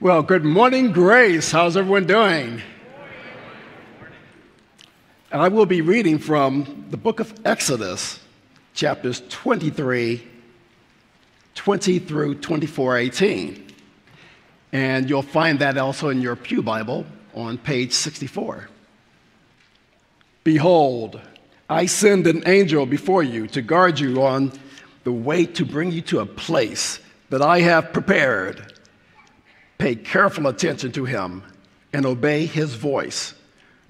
Well, good morning, Grace. How's everyone doing? And I will be reading from the book of Exodus, chapters 23, 20 through 24, 18. And you'll find that also in your Pew Bible on page 64. Behold, I send an angel before you to guard you on the way to bring you to a place that I have prepared. Pay careful attention to him and obey his voice.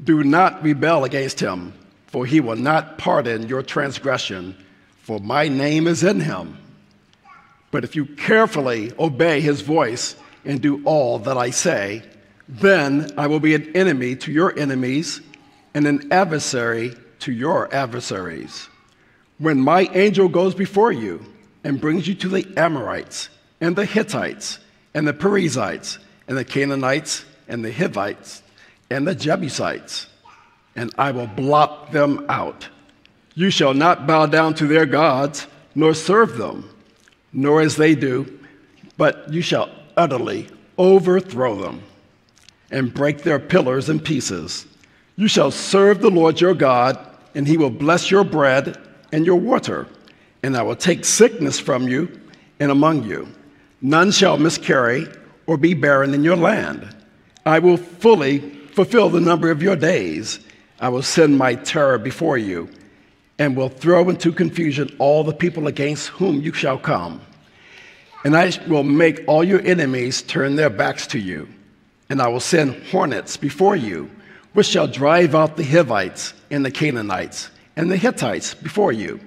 Do not rebel against him, for he will not pardon your transgression, for my name is in him. But if you carefully obey his voice and do all that I say, then I will be an enemy to your enemies and an adversary to your adversaries. When my angel goes before you and brings you to the Amorites and the Hittites and the Perizzites and the Canaanites and the Hivites and the Jebusites, and I will blot them out. You shall not bow down to their gods, nor serve them, nor as they do, but you shall utterly overthrow them and break their pillars in pieces. You shall serve the Lord your God, and he will bless your bread and your water, and I will take sickness from you and among you. None shall miscarry or be barren in your land. I will fully fulfill the number of your days. I will send my terror before you and will throw into confusion all the people against whom you shall come. And I will make all your enemies turn their backs to you. And I will send hornets before you, which shall drive out the Hivites and the Canaanites and the Hittites before you.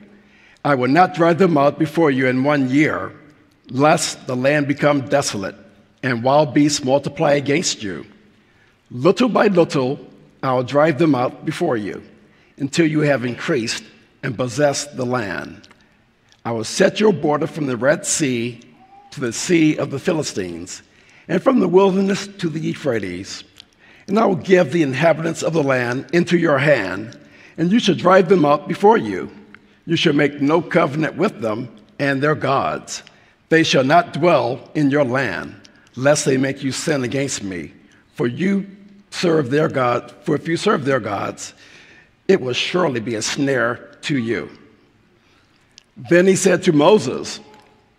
I will not drive them out before you in one year lest the land become desolate and wild beasts multiply against you. Little by little, I'll drive them out before you until you have increased and possessed the land. I will set your border from the Red Sea to the Sea of the Philistines, and from the wilderness to the Euphrates. And I will give the inhabitants of the land into your hand, and you shall drive them out before you. You shall make no covenant with them and their gods they shall not dwell in your land, lest they make you sin against me. For you serve their God, for if you serve their gods, it will surely be a snare to you. Then he said to Moses,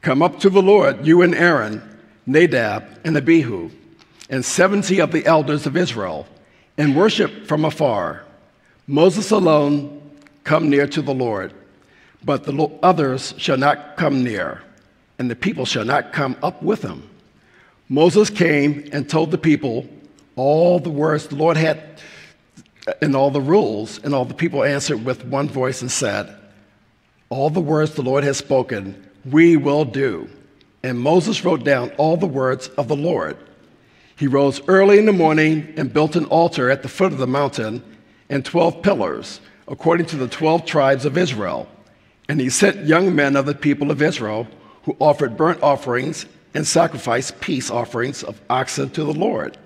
Come up to the Lord, you and Aaron, Nadab and Abihu, and seventy of the elders of Israel, and worship from afar. Moses alone come near to the Lord, but the others shall not come near and the people shall not come up with him. Moses came and told the people all the words the Lord had uh, and all the rules, and all the people answered with one voice and said, All the words the Lord has spoken, we will do. And Moses wrote down all the words of the Lord. He rose early in the morning and built an altar at the foot of the mountain and 12 pillars, according to the 12 tribes of Israel. And he sent young men of the people of Israel who offered burnt offerings and sacrificed peace offerings of oxen to the Lord.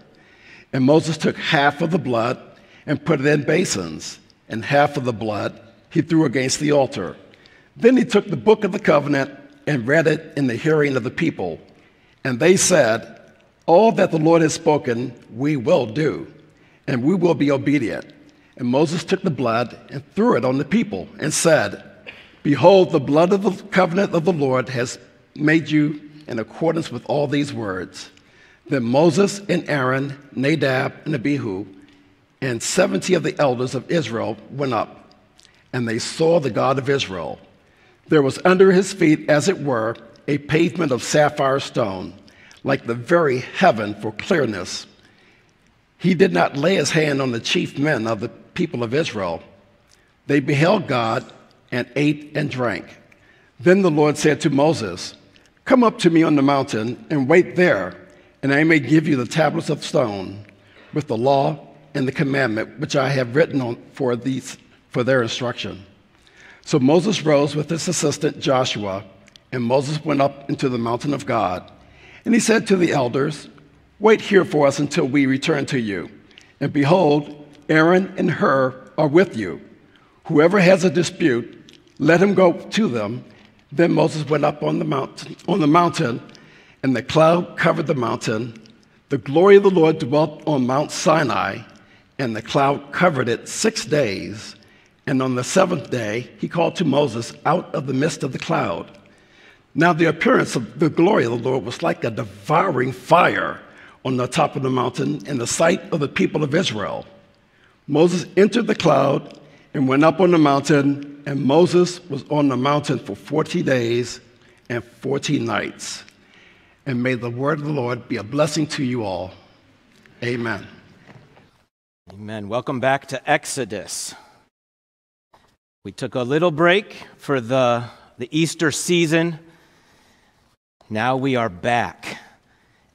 And Moses took half of the blood and put it in basins, and half of the blood he threw against the altar. Then he took the book of the covenant and read it in the hearing of the people. And they said, All that the Lord has spoken, we will do, and we will be obedient. And Moses took the blood and threw it on the people and said, Behold, the blood of the covenant of the Lord has made you in accordance with all these words. Then Moses and Aaron, Nadab and Abihu, and 70 of the elders of Israel went up, and they saw the God of Israel. There was under his feet, as it were, a pavement of sapphire stone, like the very heaven for clearness. He did not lay his hand on the chief men of the people of Israel. They beheld God and ate and drank. Then the Lord said to Moses, Come up to me on the mountain and wait there, and I may give you the tablets of stone with the law and the commandment which I have written on for, these, for their instruction. So Moses rose with his assistant Joshua, and Moses went up into the mountain of God. And he said to the elders, Wait here for us until we return to you. And behold, Aaron and Hur are with you. Whoever has a dispute, let him go to them then Moses went up on the mountain, on the mountain, and the cloud covered the mountain. The glory of the Lord dwelt on Mount Sinai, and the cloud covered it six days. And on the seventh day, he called to Moses out of the midst of the cloud. Now, the appearance of the glory of the Lord was like a devouring fire on the top of the mountain in the sight of the people of Israel. Moses entered the cloud and went up on the mountain, and Moses was on the mountain for 40 days and 40 nights. And may the word of the Lord be a blessing to you all. Amen. Amen. Welcome back to Exodus. We took a little break for the, the Easter season. Now we are back.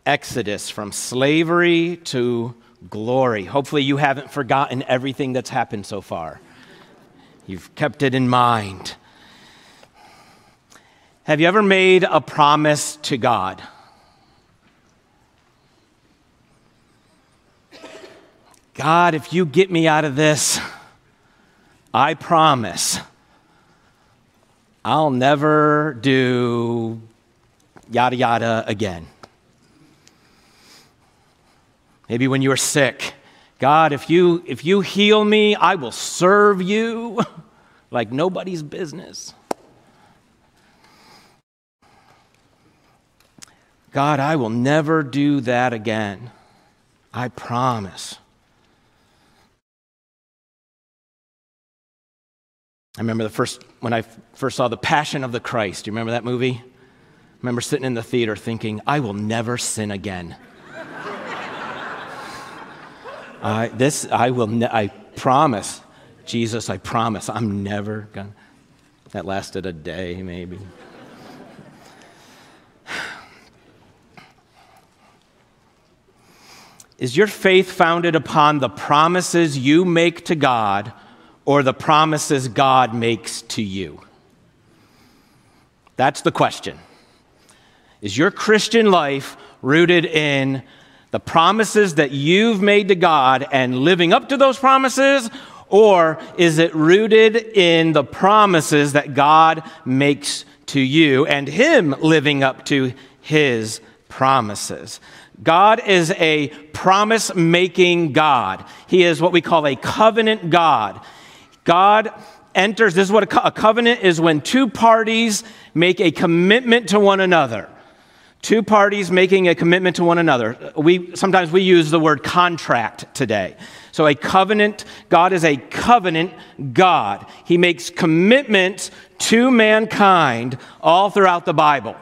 Exodus from slavery to glory. Hopefully, you haven't forgotten everything that's happened so far. You've kept it in mind. Have you ever made a promise to God? God, if you get me out of this, I promise I'll never do yada yada again. Maybe when you are sick, God, if you if you heal me, I will serve you like nobody's business. God, I will never do that again. I promise. I remember the first when I first saw The Passion of the Christ. Do you remember that movie? I remember sitting in the theater thinking, I will never sin again. I, this, I will, ne- I promise, Jesus, I promise, I'm never going to. That lasted a day, maybe. Is your faith founded upon the promises you make to God or the promises God makes to you? That's the question. Is your Christian life rooted in the promises that you've made to God and living up to those promises? Or is it rooted in the promises that God makes to you and Him living up to His promises? God is a promise making God. He is what we call a covenant God. God enters, this is what a, co- a covenant is when two parties make a commitment to one another. Two parties making a commitment to one another. We, sometimes we use the word contract today. So, a covenant, God is a covenant God. He makes commitments to mankind all throughout the Bible.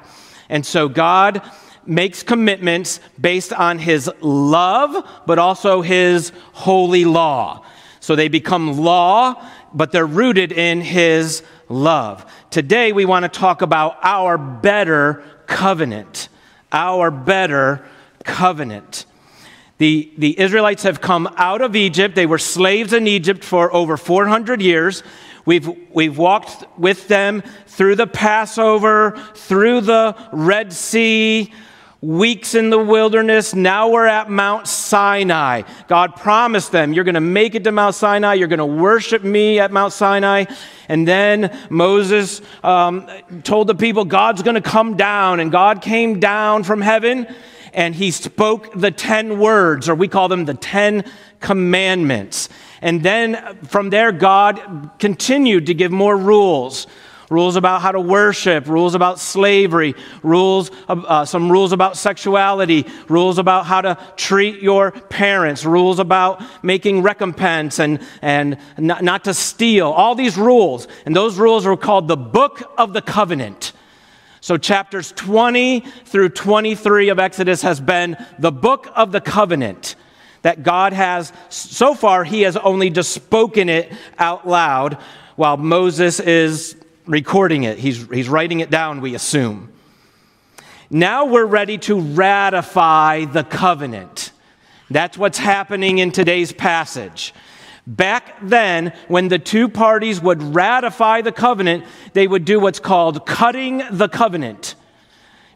And so, God makes commitments based on his love, but also his holy law. So, they become law, but they're rooted in his love. Today, we want to talk about our better covenant. Our better covenant. The, the Israelites have come out of Egypt. They were slaves in Egypt for over 400 years. We've, we've walked with them through the Passover, through the Red Sea, weeks in the wilderness. Now we're at Mount Sinai. God promised them, You're going to make it to Mount Sinai. You're going to worship me at Mount Sinai. And then Moses um, told the people, God's going to come down. And God came down from heaven and he spoke the 10 words, or we call them the 10 commandments. And then from there, God continued to give more rules rules about how to worship, rules about slavery, rules, uh, some rules about sexuality, rules about how to treat your parents, rules about making recompense and, and not, not to steal, all these rules. And those rules were called the Book of the Covenant. So, chapters 20 through 23 of Exodus has been the book of the covenant that God has, so far, he has only just spoken it out loud while Moses is recording it. He's, he's writing it down, we assume. Now we're ready to ratify the covenant. That's what's happening in today's passage. Back then, when the two parties would ratify the covenant, they would do what's called cutting the covenant.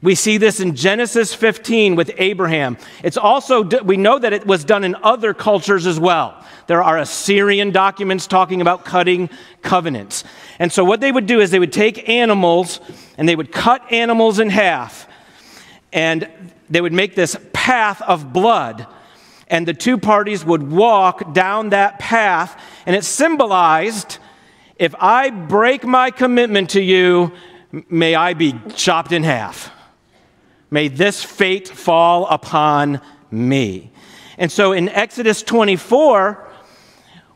We see this in Genesis 15 with Abraham. It's also, we know that it was done in other cultures as well. There are Assyrian documents talking about cutting covenants. And so, what they would do is they would take animals and they would cut animals in half. And they would make this path of blood, and the two parties would walk down that path, and it symbolized if I break my commitment to you, may I be chopped in half. May this fate fall upon me. And so in Exodus 24,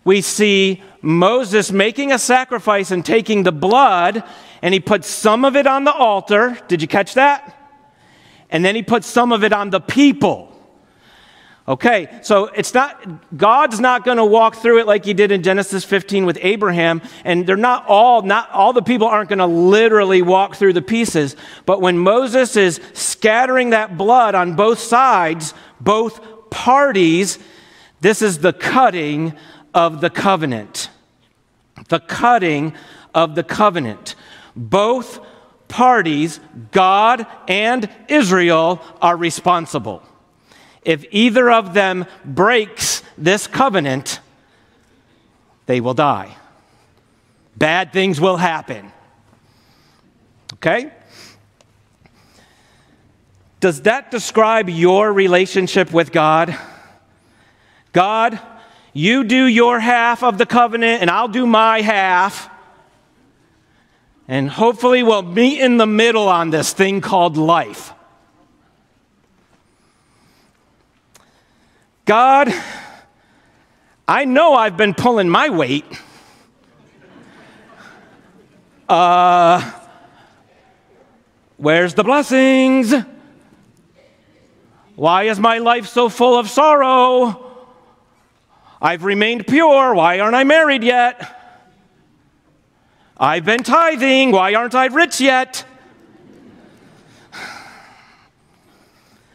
we see Moses making a sacrifice and taking the blood, and he put some of it on the altar. Did you catch that? And then he put some of it on the people. Okay, so it's not, God's not going to walk through it like he did in Genesis 15 with Abraham, and they're not all, not all the people aren't going to literally walk through the pieces. But when Moses is scattering that blood on both sides, both parties, this is the cutting of the covenant. The cutting of the covenant. Both parties, God and Israel, are responsible. If either of them breaks this covenant, they will die. Bad things will happen. Okay? Does that describe your relationship with God? God, you do your half of the covenant, and I'll do my half. And hopefully, we'll meet in the middle on this thing called life. God, I know I've been pulling my weight. Uh, where's the blessings? Why is my life so full of sorrow? I've remained pure. Why aren't I married yet? I've been tithing. Why aren't I rich yet?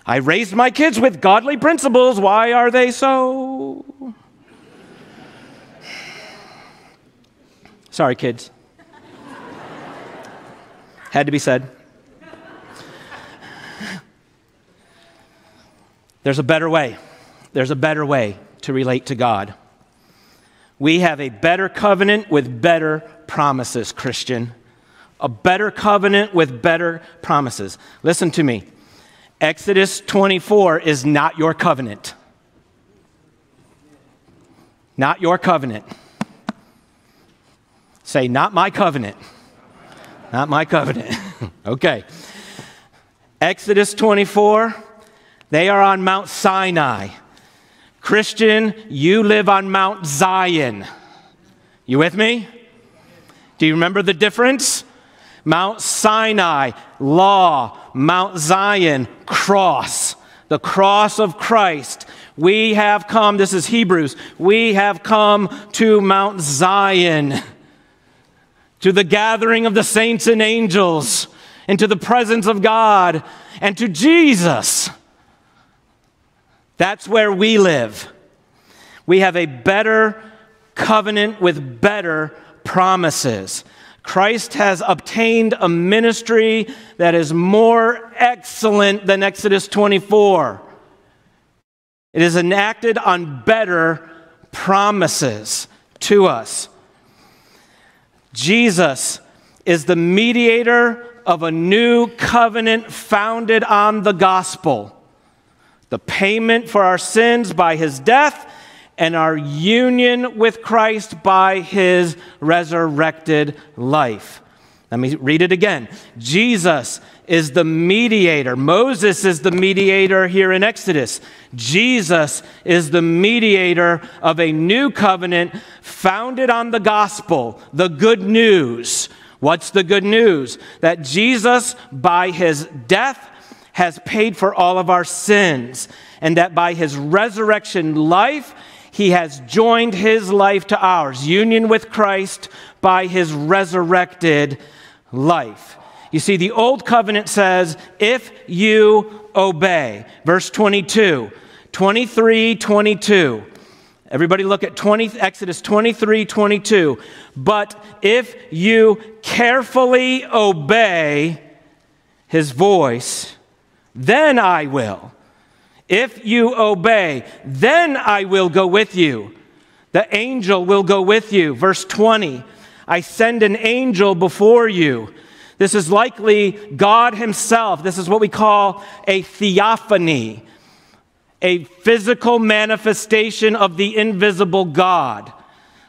I raised my kids with godly principles. Why are they so? Sorry, kids. Had to be said. There's a better way. There's a better way to relate to God. We have a better covenant with better promises, Christian. A better covenant with better promises. Listen to me. Exodus 24 is not your covenant. Not your covenant. Say, not my covenant. Not my covenant. okay. Exodus 24 they are on Mount Sinai. Christian, you live on Mount Zion. You with me? Do you remember the difference? Mount Sinai, law, Mount Zion, cross, the cross of Christ. We have come, this is Hebrews, we have come to Mount Zion, to the gathering of the saints and angels, into the presence of God, and to Jesus. That's where we live. We have a better covenant with better promises. Christ has obtained a ministry that is more excellent than Exodus 24. It is enacted on better promises to us. Jesus is the mediator of a new covenant founded on the gospel the payment for our sins by his death, and our union with Christ by his resurrected life. Let me read it again. Jesus is the mediator. Moses is the mediator here in Exodus. Jesus is the mediator of a new covenant founded on the gospel, the good news. What's the good news? That Jesus, by his death, has paid for all of our sins, and that by his resurrection life, he has joined his life to ours, union with Christ by his resurrected life. You see, the old covenant says, if you obey. Verse 22, 23, 22. Everybody look at 20, Exodus 23, 22. But if you carefully obey his voice, then I will. If you obey, then I will go with you. The angel will go with you. Verse 20 I send an angel before you. This is likely God Himself. This is what we call a theophany, a physical manifestation of the invisible God.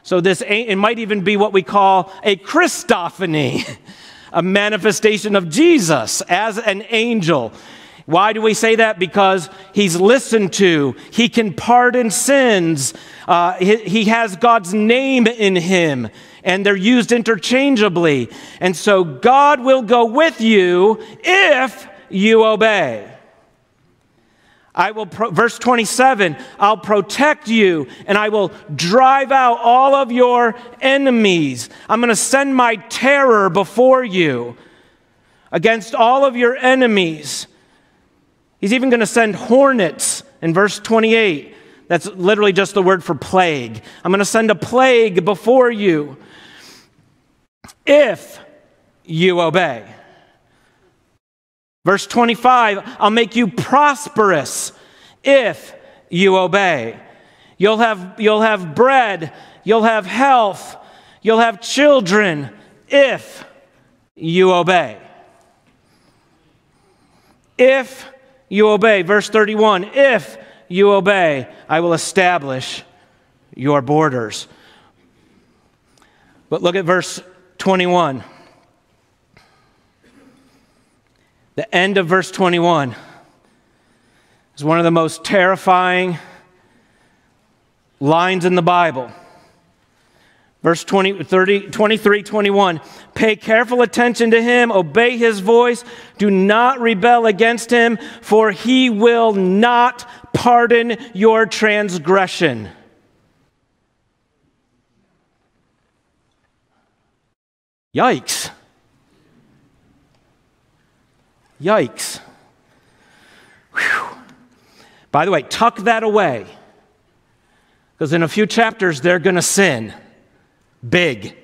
So, this it might even be what we call a Christophany, a manifestation of Jesus as an angel. Why do we say that? Because he's listened to, he can pardon sins, uh, he, he has God's name in him, and they're used interchangeably. And so God will go with you if you obey. I will, pro- verse 27, I'll protect you and I will drive out all of your enemies. I'm going to send my terror before you against all of your enemies. He's even going to send hornets in verse 28. That's literally just the word for plague. I'm going to send a plague before you if you obey. Verse 25, I'll make you prosperous if you obey. You'll have, you'll have bread, you'll have health, you'll have children if you obey. If you obey. Verse 31 If you obey, I will establish your borders. But look at verse 21. The end of verse 21 is one of the most terrifying lines in the Bible. Verse 20, 30, 23, 21. Pay careful attention to him, obey his voice, do not rebel against him, for he will not pardon your transgression. Yikes. Yikes. Whew. By the way, tuck that away, because in a few chapters they're going to sin big.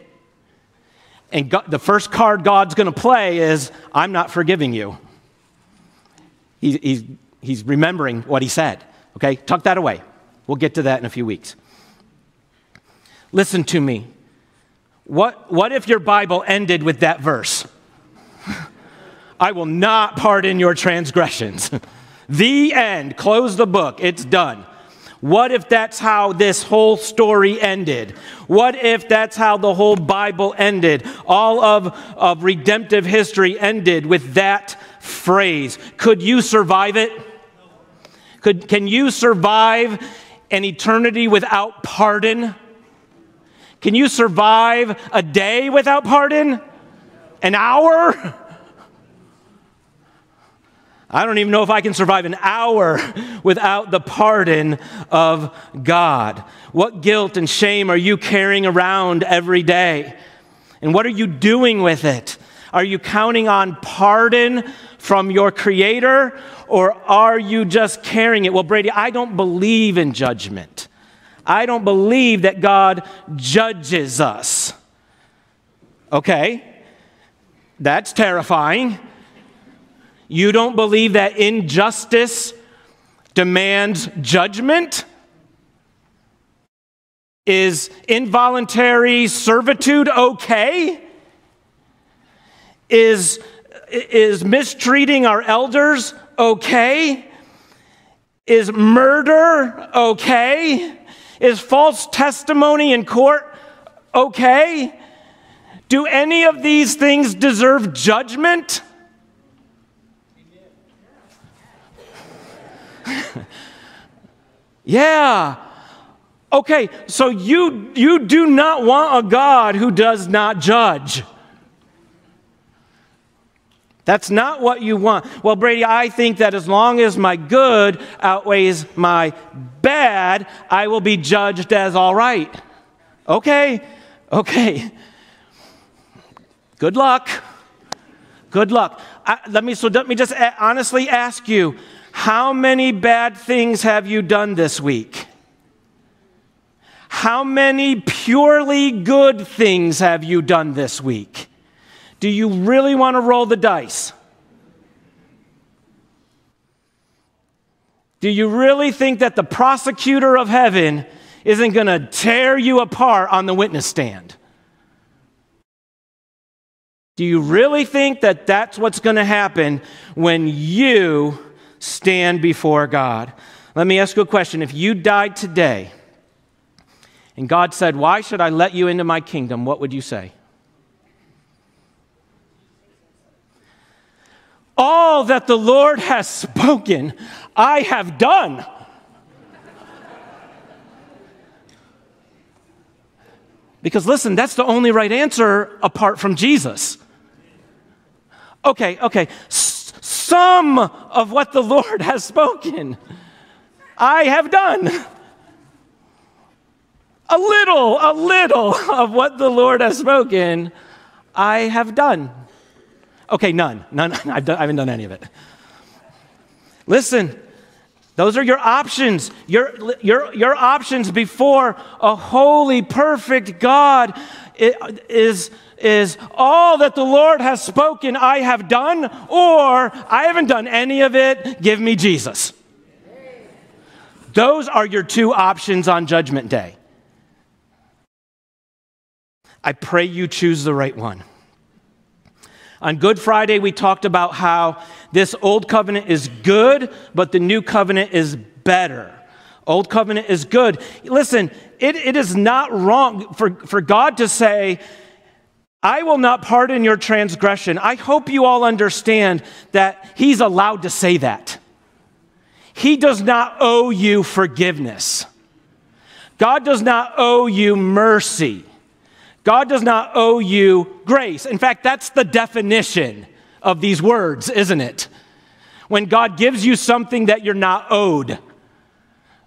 And God, the first card God's going to play is, I'm not forgiving you. He, he's, he's remembering what he said. Okay, tuck that away. We'll get to that in a few weeks. Listen to me. What, what if your Bible ended with that verse? I will not pardon your transgressions. the end. Close the book. It's done. What if that's how this whole story ended? What if that's how the whole Bible ended? All of, of redemptive history ended with that phrase. Could you survive it? Could, can you survive an eternity without pardon? Can you survive a day without pardon? An hour? I don't even know if I can survive an hour without the pardon of God. What guilt and shame are you carrying around every day? And what are you doing with it? Are you counting on pardon from your Creator or are you just carrying it? Well, Brady, I don't believe in judgment. I don't believe that God judges us. Okay, that's terrifying. You don't believe that injustice demands judgment? Is involuntary servitude okay? Is, is mistreating our elders okay? Is murder okay? Is false testimony in court okay? Do any of these things deserve judgment? yeah. Okay, so you, you do not want a God who does not judge. That's not what you want. Well, Brady, I think that as long as my good outweighs my bad, I will be judged as all right. Okay, okay. Good luck. Good luck. I, let me so let me just eh, honestly ask you how many bad things have you done this week? How many purely good things have you done this week? Do you really want to roll the dice? Do you really think that the prosecutor of heaven isn't going to tear you apart on the witness stand? Do you really think that that's what's going to happen when you stand before God? Let me ask you a question. If you died today and God said, Why should I let you into my kingdom? What would you say? All that the Lord has spoken, I have done. Because listen, that's the only right answer apart from Jesus. Okay, okay. S- some of what the Lord has spoken, I have done. A little, a little of what the Lord has spoken, I have done. Okay, none. None. I've done, I haven't done any of it. Listen, those are your options. Your, your, your options before a holy, perfect God is, is all that the Lord has spoken, I have done, or I haven't done any of it, give me Jesus. Those are your two options on Judgment Day. I pray you choose the right one. On Good Friday, we talked about how this old covenant is good, but the new covenant is better. Old covenant is good. Listen, it, it is not wrong for, for God to say, I will not pardon your transgression. I hope you all understand that He's allowed to say that. He does not owe you forgiveness. God does not owe you mercy. God does not owe you grace. In fact, that's the definition of these words, isn't it? When God gives you something that you're not owed.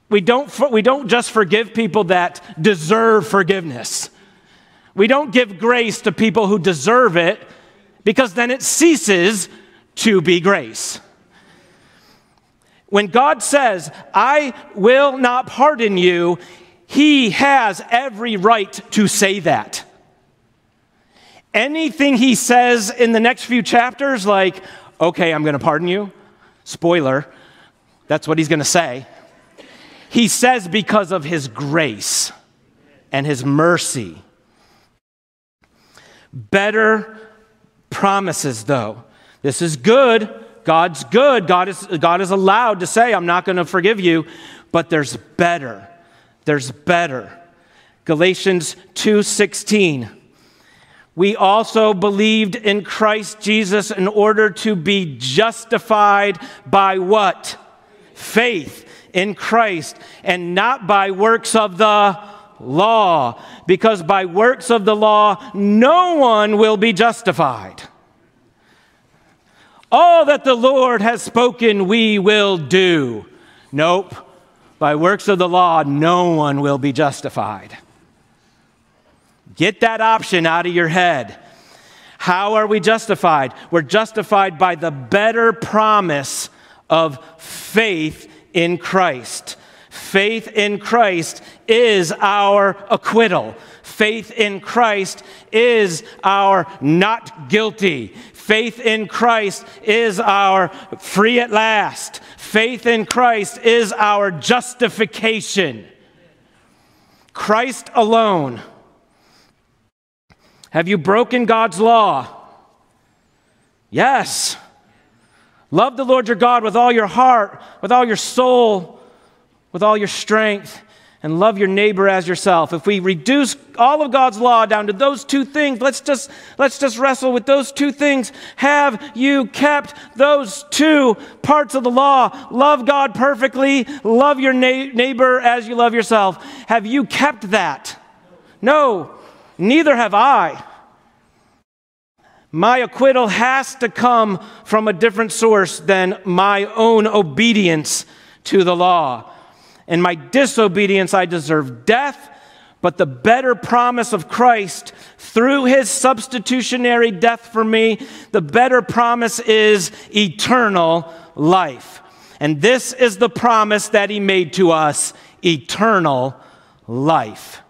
We don't, we don't just forgive people that deserve forgiveness. We don't give grace to people who deserve it because then it ceases to be grace. When God says, I will not pardon you, He has every right to say that. Anything he says in the next few chapters, like, okay, I'm going to pardon you, spoiler, that's what he's going to say. He says because of his grace and his mercy. Better promises, though. This is good. God's good. God is, God is allowed to say, I'm not going to forgive you, but there's better. There's better. Galatians 2:16 we also believed in Christ Jesus in order to be justified by what? Faith in Christ and not by works of the law, because by works of the law, no one will be justified. All that the Lord has spoken, we will do. Nope. By works of the law, no one will be justified. Get that option out of your head. How are we justified? We're justified by the better promise of faith in Christ. Faith in Christ is our acquittal. Faith in Christ is our not guilty. Faith in Christ is our free at last. Faith in Christ is our justification. Christ alone have you broken God's law? Yes. Love the Lord your God with all your heart, with all your soul, with all your strength, and love your neighbor as yourself. If we reduce all of God's law down to those two things, let's just let's just wrestle with those two things. Have you kept those two parts of the law? Love God perfectly, love your na- neighbor as you love yourself. Have you kept that? No neither have I. My acquittal has to come from a different source than my own obedience to the law. In my disobedience, I deserve death, but the better promise of Christ through his substitutionary death for me, the better promise is eternal life. And this is the promise that he made to us eternal life.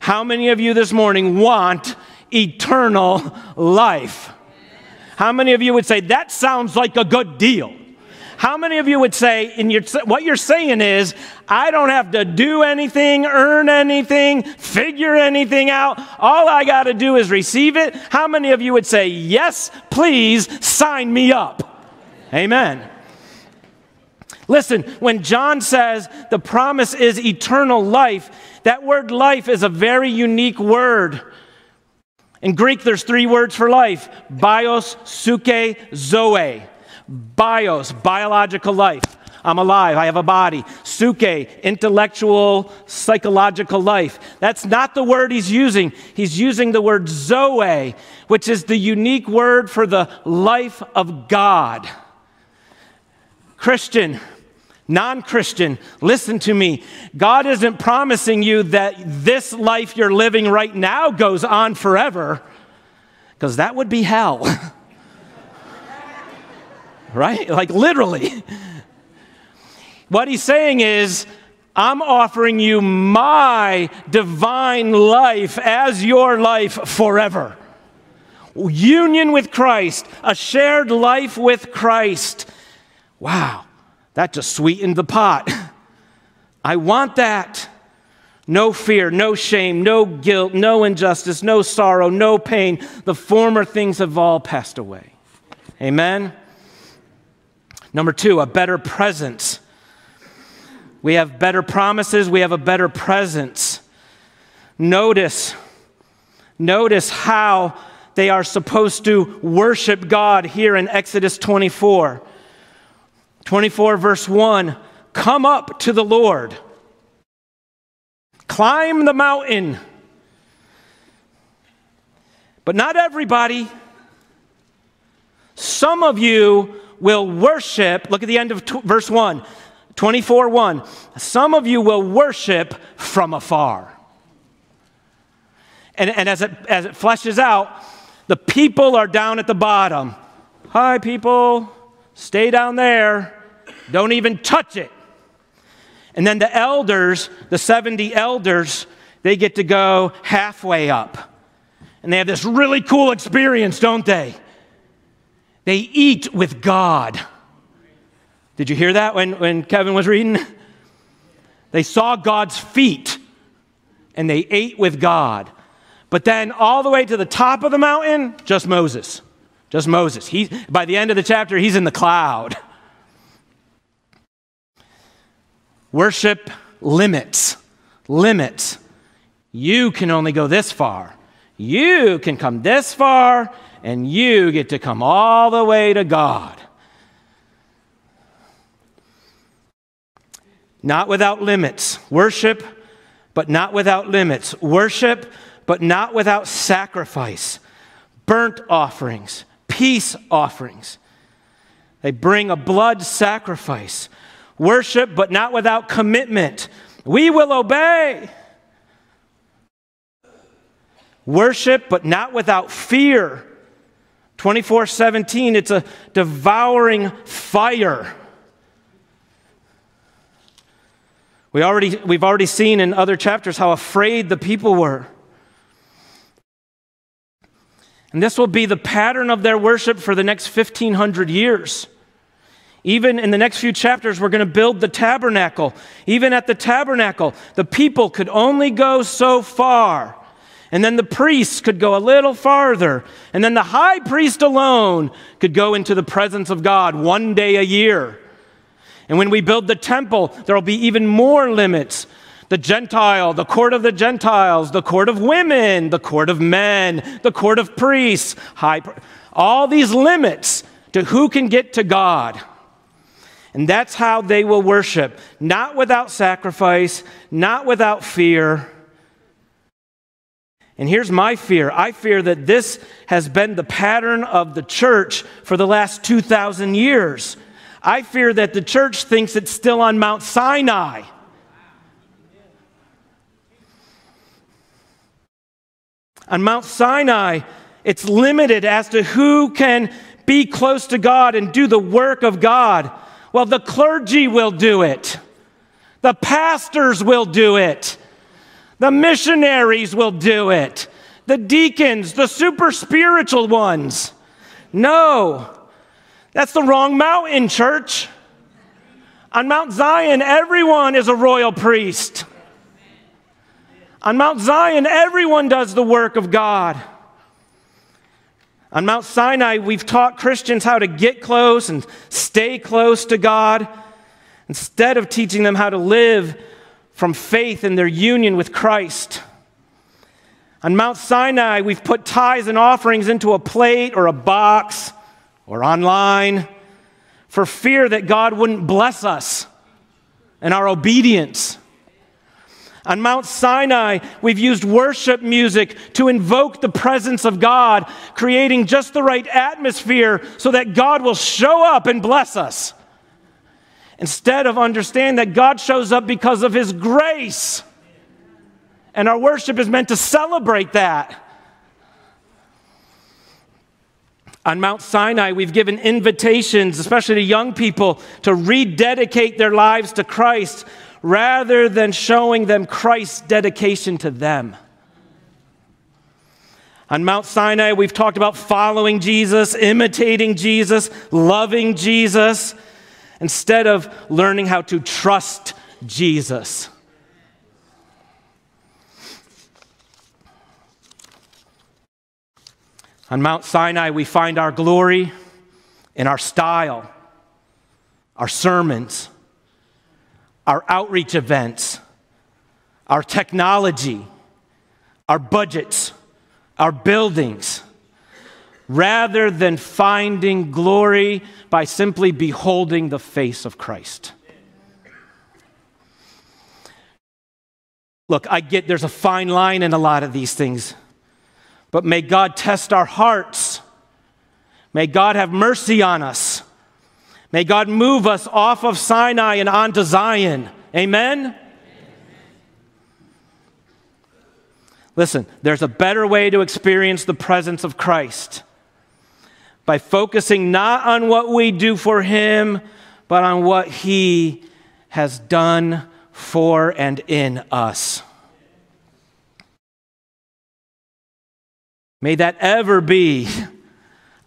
How many of you this morning want eternal life? How many of you would say, that sounds like a good deal? How many of you would say, what you're saying is, I don't have to do anything, earn anything, figure anything out. All I got to do is receive it? How many of you would say, Yes, please sign me up? Amen. Listen, when John says the promise is eternal life, that word life is a very unique word. In Greek, there's three words for life bios, suke, zoe. Bios, biological life. I'm alive, I have a body. Suke, intellectual, psychological life. That's not the word he's using. He's using the word zoe, which is the unique word for the life of God. Christian, non Christian, listen to me. God isn't promising you that this life you're living right now goes on forever, because that would be hell. right? Like literally. What he's saying is, I'm offering you my divine life as your life forever. Union with Christ, a shared life with Christ. Wow, that just sweetened the pot. I want that. No fear, no shame, no guilt, no injustice, no sorrow, no pain. The former things have all passed away. Amen. Number two, a better presence. We have better promises, we have a better presence. Notice, notice how they are supposed to worship God here in Exodus 24. 24, verse 1 Come up to the Lord, climb the mountain. But not everybody. Some of you will worship, look at the end of t- verse 1, 24 1. Some of you will worship from afar. And, and as, it, as it fleshes out, the people are down at the bottom. Hi, people, stay down there. Don't even touch it. And then the elders, the 70 elders, they get to go halfway up. And they have this really cool experience, don't they? They eat with God. Did you hear that when, when Kevin was reading? They saw God's feet and they ate with God. But then all the way to the top of the mountain, just Moses. Just Moses. He, by the end of the chapter, he's in the cloud. Worship limits. Limits. You can only go this far. You can come this far, and you get to come all the way to God. Not without limits. Worship, but not without limits. Worship, but not without sacrifice. Burnt offerings, peace offerings. They bring a blood sacrifice. Worship, but not without commitment. We will obey. Worship, but not without fear. 24 17, it's a devouring fire. We already, we've already seen in other chapters how afraid the people were. And this will be the pattern of their worship for the next 1500 years. Even in the next few chapters, we're going to build the tabernacle. Even at the tabernacle, the people could only go so far. And then the priests could go a little farther. And then the high priest alone could go into the presence of God one day a year. And when we build the temple, there will be even more limits. The Gentile, the court of the Gentiles, the court of women, the court of men, the court of priests, high, all these limits to who can get to God. And that's how they will worship, not without sacrifice, not without fear and here's my fear I fear that this has been the pattern of the church for the last 2,000 years. I fear that the church thinks it's still on Mount Sinai. On Mount Sinai, it's limited as to who can be close to God and do the work of God. Well, the clergy will do it, the pastors will do it. The missionaries will do it. The deacons, the super spiritual ones. No, that's the wrong mountain, church. On Mount Zion, everyone is a royal priest. On Mount Zion, everyone does the work of God. On Mount Sinai, we've taught Christians how to get close and stay close to God instead of teaching them how to live from faith in their union with Christ. On Mount Sinai, we've put tithes and offerings into a plate or a box or online for fear that God wouldn't bless us and our obedience. On Mount Sinai, we've used worship music to invoke the presence of God, creating just the right atmosphere so that God will show up and bless us. Instead of understanding that God shows up because of His grace. And our worship is meant to celebrate that. On Mount Sinai, we've given invitations, especially to young people, to rededicate their lives to Christ rather than showing them Christ's dedication to them. On Mount Sinai, we've talked about following Jesus, imitating Jesus, loving Jesus, instead of learning how to trust Jesus. On Mount Sinai, we find our glory in our style, our sermons, our outreach events, our technology, our budgets, our buildings, rather than finding glory by simply beholding the face of Christ. Look, I get there's a fine line in a lot of these things, but may God test our hearts. May God have mercy on us. May God move us off of Sinai and onto Zion. Amen? Listen, there's a better way to experience the presence of Christ by focusing not on what we do for Him, but on what He has done for and in us. May that ever be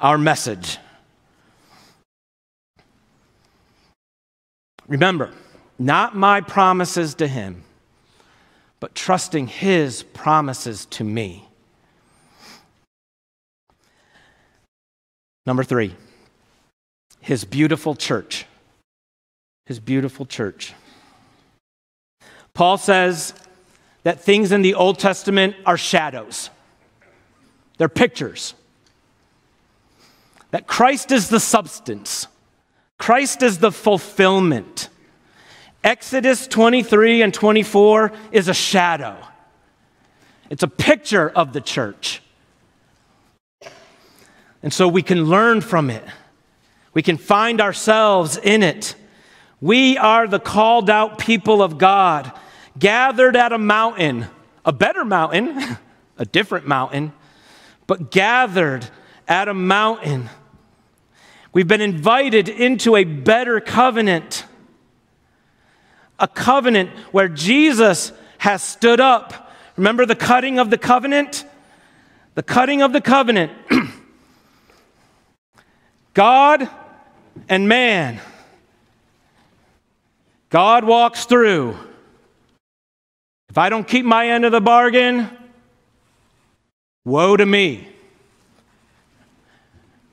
our message. Remember, not my promises to him, but trusting his promises to me. Number three, his beautiful church. His beautiful church. Paul says that things in the Old Testament are shadows, they're pictures. That Christ is the substance. Christ is the fulfillment. Exodus 23 and 24 is a shadow, it's a picture of the church. And so we can learn from it, we can find ourselves in it. We are the called out people of God, gathered at a mountain, a better mountain, a different mountain, but gathered at a mountain We've been invited into a better covenant, a covenant where Jesus has stood up. Remember the cutting of the covenant? The cutting of the covenant. God and man. God walks through. If I don't keep my end of the bargain, woe to me.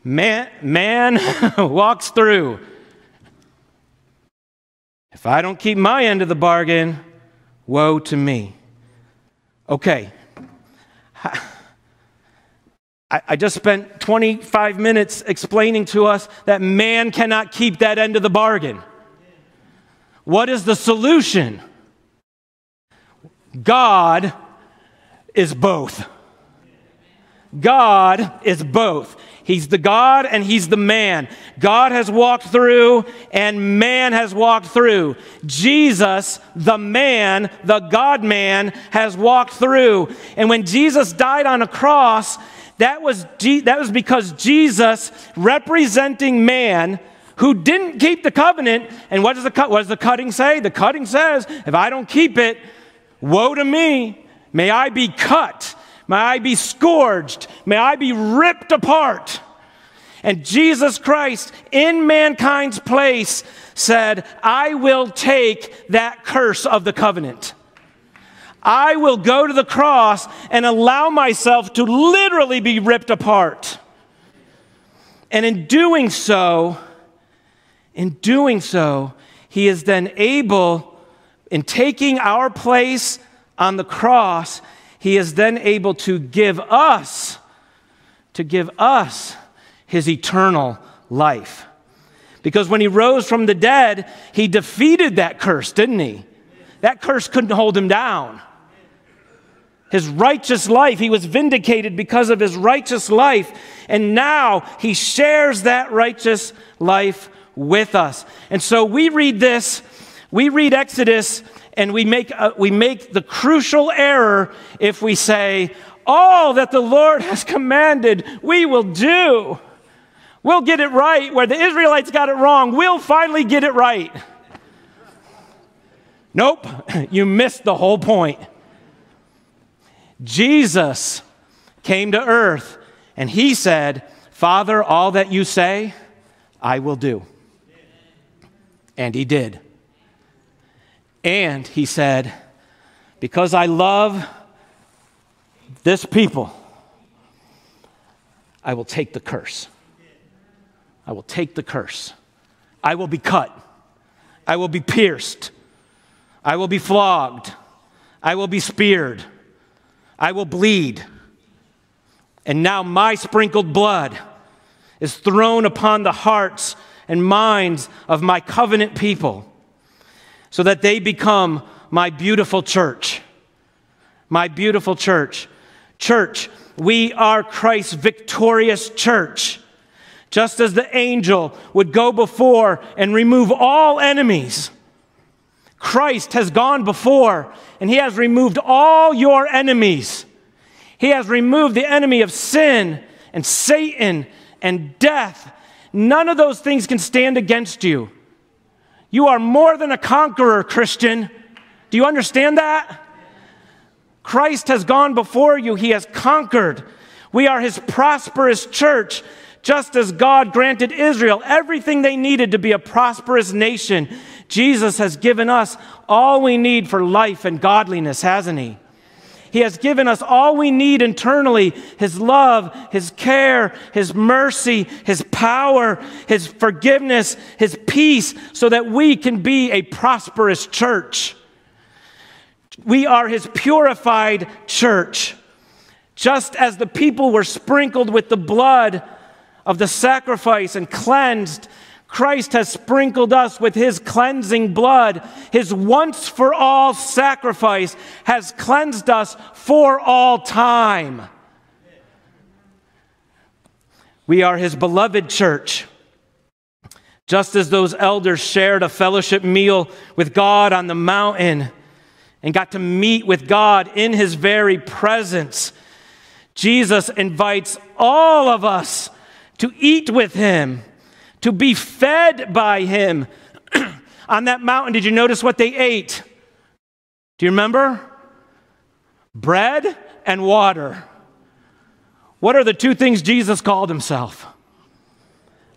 Man, man walks through. If I don't keep my end of the bargain, woe to me. Okay. I, just spent 25 minutes explaining to us that man cannot keep that end of the bargain. What is the solution? God is both. God is both. He's the God and He's the man. God has walked through and man has walked through. Jesus, the man, the God man, has walked through. And when Jesus died on a cross, that was, that was because Jesus, representing man, who didn't keep the covenant, and what does the, what does the cutting say? The cutting says, if I don't keep it, woe to me. May I be cut. May I be scourged. May I be ripped apart. And Jesus Christ, in mankind's place, said, I will take that curse of the covenant. I will go to the cross and allow myself to literally be ripped apart. And in doing so, in doing so, he is then able, in taking our place on the cross, he is then able to give us, to give us his eternal life. Because when he rose from the dead, he defeated that curse, didn't he? That curse couldn't hold him down. His righteous life, he was vindicated because of his righteous life. And now he shares that righteous life with us. And so we read this, we read Exodus, and we make, uh, we make the crucial error if we say, All that the Lord has commanded, we will do. We'll get it right where the Israelites got it wrong. We'll finally get it right. Nope, you missed the whole point. Jesus came to earth and he said, Father, all that you say, I will do. And he did. And he said, Because I love this people, I will take the curse. I will take the curse. I will be cut. I will be pierced. I will be flogged. I will be speared. I will bleed. And now my sprinkled blood is thrown upon the hearts and minds of my covenant people so that they become my beautiful church. My beautiful church. Church, we are Christ's victorious church just as the angel would go before and remove all enemies. Christ has gone before and he has removed all your enemies. He has removed the enemy of sin and Satan and death. None of those things can stand against you. You are more than a conqueror, Christian. Do you understand that? Christ has gone before you, he has conquered. We are his prosperous church just as God granted Israel everything they needed to be a prosperous nation, Jesus has given us all we need for life and godliness, hasn't He? He has given us all we need internally His love, His care, His mercy, His power, His forgiveness, His peace, so that we can be a prosperous church. We are His purified church. Just as the people were sprinkled with the blood of the sacrifice and cleansed, Christ has sprinkled us with his cleansing blood. His once for all sacrifice has cleansed us for all time. We are his beloved church. Just as those elders shared a fellowship meal with God on the mountain and got to meet with God in his very presence, Jesus invites all of us to eat with him, to be fed by him. On that mountain, did you notice what they ate? Do you remember? Bread and water. What are the two things Jesus called himself?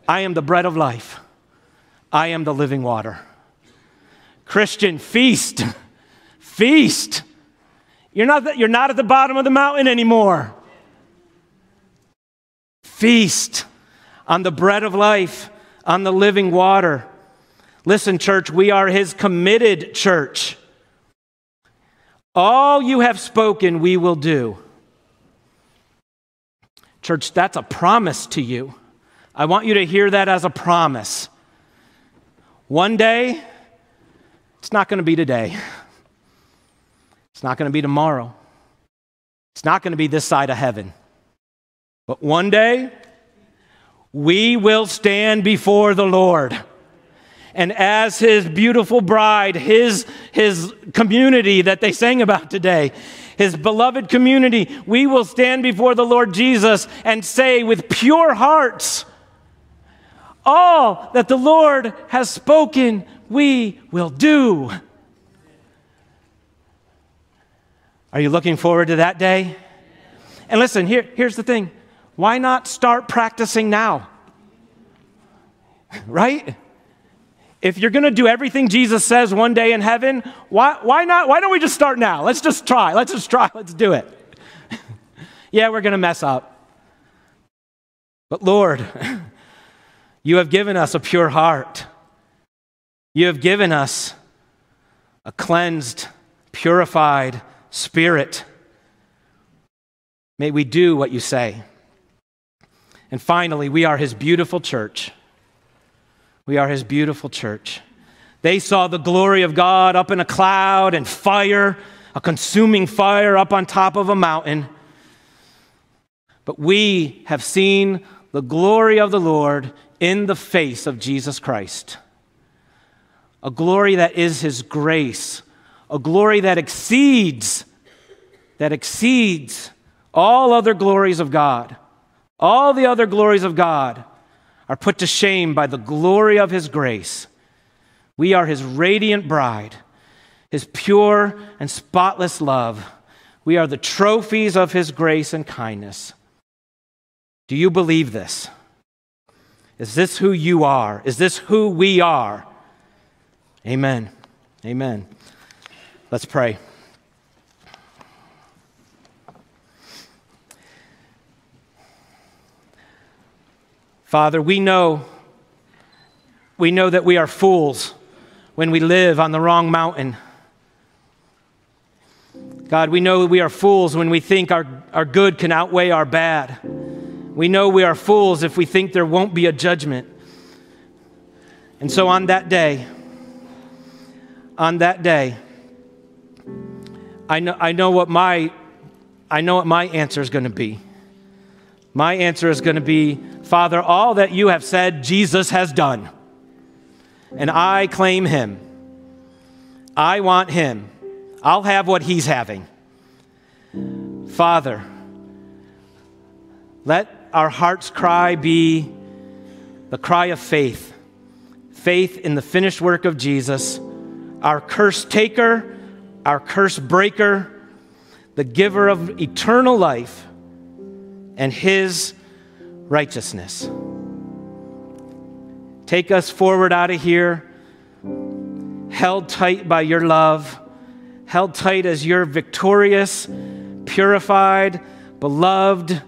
I am the bread of life. I am the living water. Christian, feast. Feast. You're not, you're not at the bottom of the mountain anymore. Feast on the bread of life, on the living water. Listen, church, we are his committed church. All you have spoken, we will do. Church, that's a promise to you. I want you to hear that as a promise. One day, it's not going to be today. It's not going to be tomorrow. It's not going to be this side of heaven. But one day, we will stand before the Lord. And as his beautiful bride, his, his community that they sang about today, his beloved community, we will stand before the Lord Jesus and say with pure hearts, All that the Lord has spoken, we will do. Are you looking forward to that day? And listen, here, here's the thing why not start practicing now? right? if you're going to do everything Jesus says one day in heaven, why, why not? Why don't we just start now? Let's just try. Let's just try. Let's do it. yeah, we're going to mess up. But Lord, you have given us a pure heart. You have given us a cleansed, purified spirit. May we do what you say. And finally, we are his beautiful church. We are his beautiful church. They saw the glory of God up in a cloud and fire, a consuming fire up on top of a mountain. But we have seen the glory of the Lord in the face of Jesus Christ. A glory that is his grace, a glory that exceeds that exceeds all other glories of God. All the other glories of God are put to shame by the glory of His grace. We are His radiant bride, His pure and spotless love. We are the trophies of His grace and kindness. Do you believe this? Is this who you are? Is this who we are? Amen. Amen. Let's pray. Father, we know, we know that we are fools when we live on the wrong mountain. God, we know we are fools when we think our, our good can outweigh our bad. We know we are fools if we think there won't be a judgment. And so on that day, on that day, I know, I know what my I know what my answer is going to be. My answer is going to be Father, all that you have said Jesus has done, and I claim him. I want him. I'll have what he's having. Father, let our heart's cry be the cry of faith faith in the finished work of Jesus, our curse taker, our curse breaker, the giver of eternal life and His righteousness. Take us forward out of here, held tight by your love, held tight as your victorious, purified, beloved,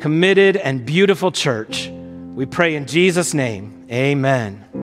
committed, and beautiful church. We pray in Jesus' name. Amen.